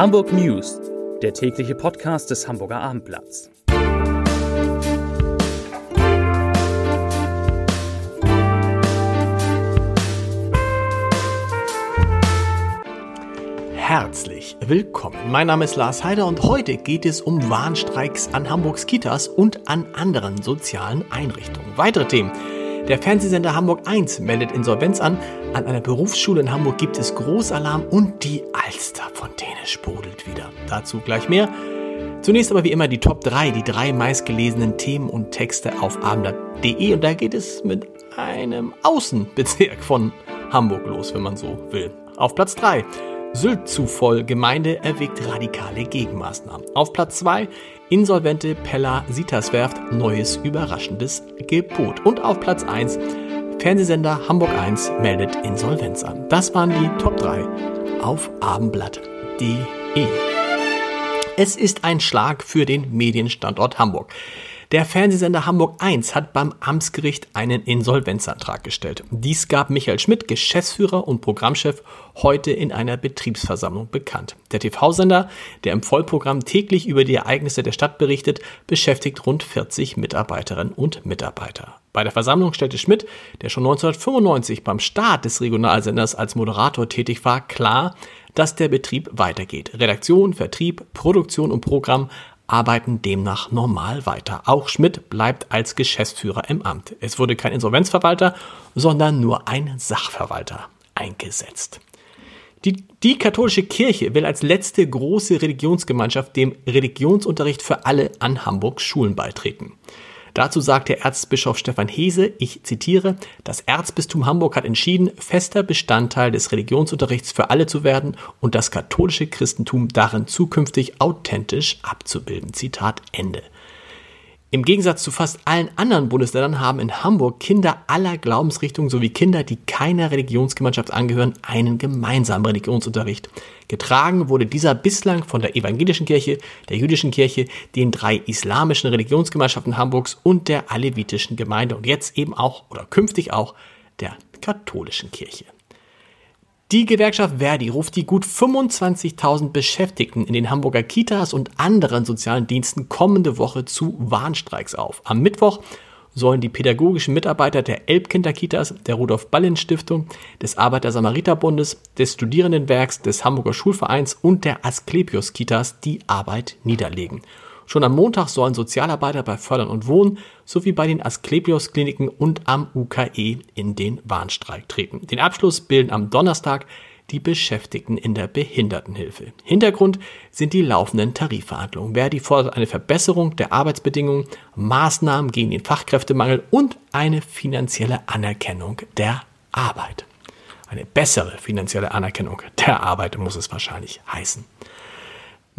Hamburg News, der tägliche Podcast des Hamburger Abendblatts. Herzlich willkommen. Mein Name ist Lars Heider und heute geht es um Warnstreiks an Hamburgs Kitas und an anderen sozialen Einrichtungen. Weitere Themen. Der Fernsehsender Hamburg 1 meldet Insolvenz an. An einer Berufsschule in Hamburg gibt es Großalarm und die Alsterfontäne sprudelt wieder. Dazu gleich mehr. Zunächst aber wie immer die Top 3, die drei meistgelesenen Themen und Texte auf abendblatt.de und da geht es mit einem Außenbezirk von Hamburg los, wenn man so will. Auf Platz 3 Sylt zu voll, Gemeinde erwägt radikale Gegenmaßnahmen. Auf Platz 2 Insolvente Pella Sitas-Werft, neues überraschendes Gebot. Und auf Platz 1 Fernsehsender Hamburg 1 meldet Insolvenz an. Das waren die Top 3 auf abendblatt.de. Es ist ein Schlag für den Medienstandort Hamburg. Der Fernsehsender Hamburg 1 hat beim Amtsgericht einen Insolvenzantrag gestellt. Dies gab Michael Schmidt, Geschäftsführer und Programmchef, heute in einer Betriebsversammlung bekannt. Der TV-Sender, der im Vollprogramm täglich über die Ereignisse der Stadt berichtet, beschäftigt rund 40 Mitarbeiterinnen und Mitarbeiter. Bei der Versammlung stellte Schmidt, der schon 1995 beim Start des Regionalsenders als Moderator tätig war, klar, dass der Betrieb weitergeht. Redaktion, Vertrieb, Produktion und Programm arbeiten demnach normal weiter. Auch Schmidt bleibt als Geschäftsführer im Amt. Es wurde kein Insolvenzverwalter, sondern nur ein Sachverwalter eingesetzt. Die, die, katholische Kirche will als letzte große Religionsgemeinschaft dem Religionsunterricht für alle an Hamburgs Schulen beitreten. Dazu sagte Erzbischof Stefan Hese, ich zitiere, das Erzbistum Hamburg hat entschieden, fester Bestandteil des Religionsunterrichts für alle zu werden und das katholische Christentum darin zukünftig authentisch abzubilden. Zitat Ende. Im Gegensatz zu fast allen anderen Bundesländern haben in Hamburg Kinder aller Glaubensrichtungen sowie Kinder, die keiner Religionsgemeinschaft angehören, einen gemeinsamen Religionsunterricht. Getragen wurde dieser bislang von der evangelischen Kirche, der jüdischen Kirche, den drei islamischen Religionsgemeinschaften Hamburgs und der alevitischen Gemeinde und jetzt eben auch oder künftig auch der katholischen Kirche. Die Gewerkschaft Verdi ruft die gut 25.000 Beschäftigten in den Hamburger Kitas und anderen sozialen Diensten kommende Woche zu Warnstreiks auf. Am Mittwoch sollen die pädagogischen Mitarbeiter der Elbkinderkitas, der Rudolf-Ballin-Stiftung, des Arbeiter-Samariter-Bundes, des Studierendenwerks, des Hamburger Schulvereins und der Asklepios-Kitas die Arbeit niederlegen. Schon am Montag sollen Sozialarbeiter bei Fördern und Wohnen sowie bei den Asklepios-Kliniken und am UKE in den Warnstreik treten. Den Abschluss bilden am Donnerstag die Beschäftigten in der Behindertenhilfe. Hintergrund sind die laufenden Tarifverhandlungen. Verdi fordert eine Verbesserung der Arbeitsbedingungen, Maßnahmen gegen den Fachkräftemangel und eine finanzielle Anerkennung der Arbeit. Eine bessere finanzielle Anerkennung der Arbeit muss es wahrscheinlich heißen.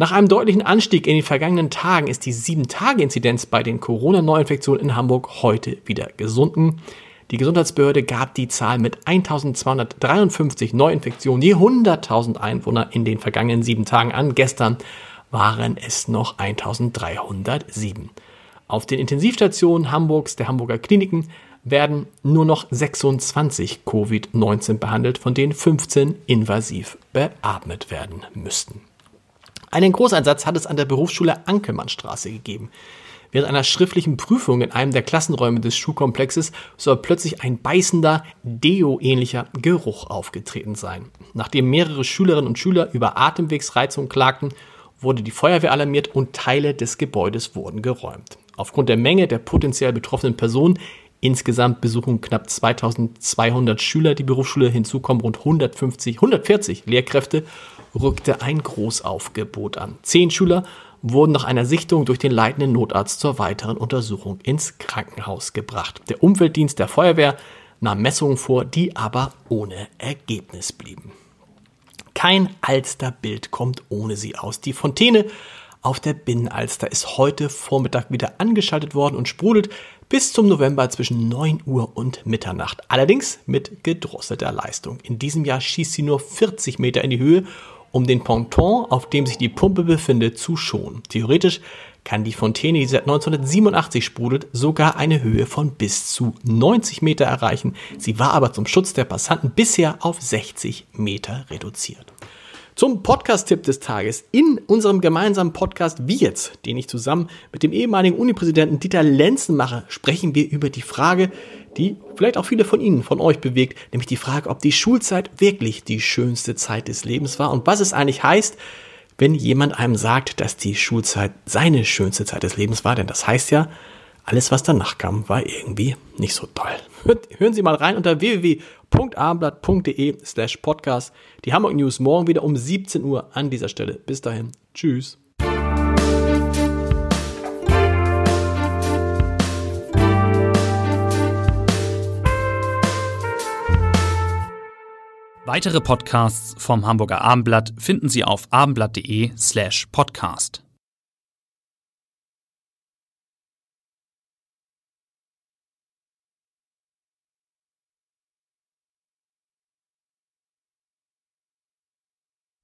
Nach einem deutlichen Anstieg in den vergangenen Tagen ist die 7-Tage-Inzidenz bei den Corona-Neuinfektionen in Hamburg heute wieder gesunken. Die Gesundheitsbehörde gab die Zahl mit 1253 Neuinfektionen je 100.000 Einwohner in den vergangenen sieben Tagen an. Gestern waren es noch 1307. Auf den Intensivstationen Hamburgs, der Hamburger Kliniken, werden nur noch 26 Covid-19 behandelt, von denen 15 invasiv beatmet werden müssten. Einen Großeinsatz hat es an der Berufsschule Ankelmannstraße gegeben. Während einer schriftlichen Prüfung in einem der Klassenräume des Schulkomplexes soll plötzlich ein beißender, Deo-ähnlicher Geruch aufgetreten sein. Nachdem mehrere Schülerinnen und Schüler über Atemwegsreizung klagten, wurde die Feuerwehr alarmiert und Teile des Gebäudes wurden geräumt. Aufgrund der Menge der potenziell betroffenen Personen Insgesamt besuchen knapp 2200 Schüler die Berufsschule, hinzu kommen rund 150, 140 Lehrkräfte rückte ein Großaufgebot an. Zehn Schüler wurden nach einer Sichtung durch den leitenden Notarzt zur weiteren Untersuchung ins Krankenhaus gebracht. Der Umweltdienst der Feuerwehr nahm Messungen vor, die aber ohne Ergebnis blieben. Kein Alsterbild kommt ohne sie aus. Die Fontäne auf der Binnenalster ist heute Vormittag wieder angeschaltet worden und sprudelt bis zum November zwischen 9 Uhr und Mitternacht. Allerdings mit gedrosselter Leistung. In diesem Jahr schießt sie nur 40 Meter in die Höhe um den Ponton, auf dem sich die Pumpe befindet, zu schonen. Theoretisch kann die Fontäne, die seit 1987 sprudelt, sogar eine Höhe von bis zu 90 Meter erreichen. Sie war aber zum Schutz der Passanten bisher auf 60 Meter reduziert. Zum Podcast-Tipp des Tages. In unserem gemeinsamen Podcast Wie jetzt, den ich zusammen mit dem ehemaligen Unipräsidenten Dieter Lenzen mache, sprechen wir über die Frage, die vielleicht auch viele von Ihnen, von euch bewegt, nämlich die Frage, ob die Schulzeit wirklich die schönste Zeit des Lebens war und was es eigentlich heißt, wenn jemand einem sagt, dass die Schulzeit seine schönste Zeit des Lebens war, denn das heißt ja, alles, was danach kam, war irgendwie nicht so toll. Hören Sie mal rein unter www.abendblatt.de slash podcast. Die Hamburg News morgen wieder um 17 Uhr an dieser Stelle. Bis dahin. Tschüss. Weitere Podcasts vom Hamburger Abendblatt finden Sie auf abendblatt.de slash podcast.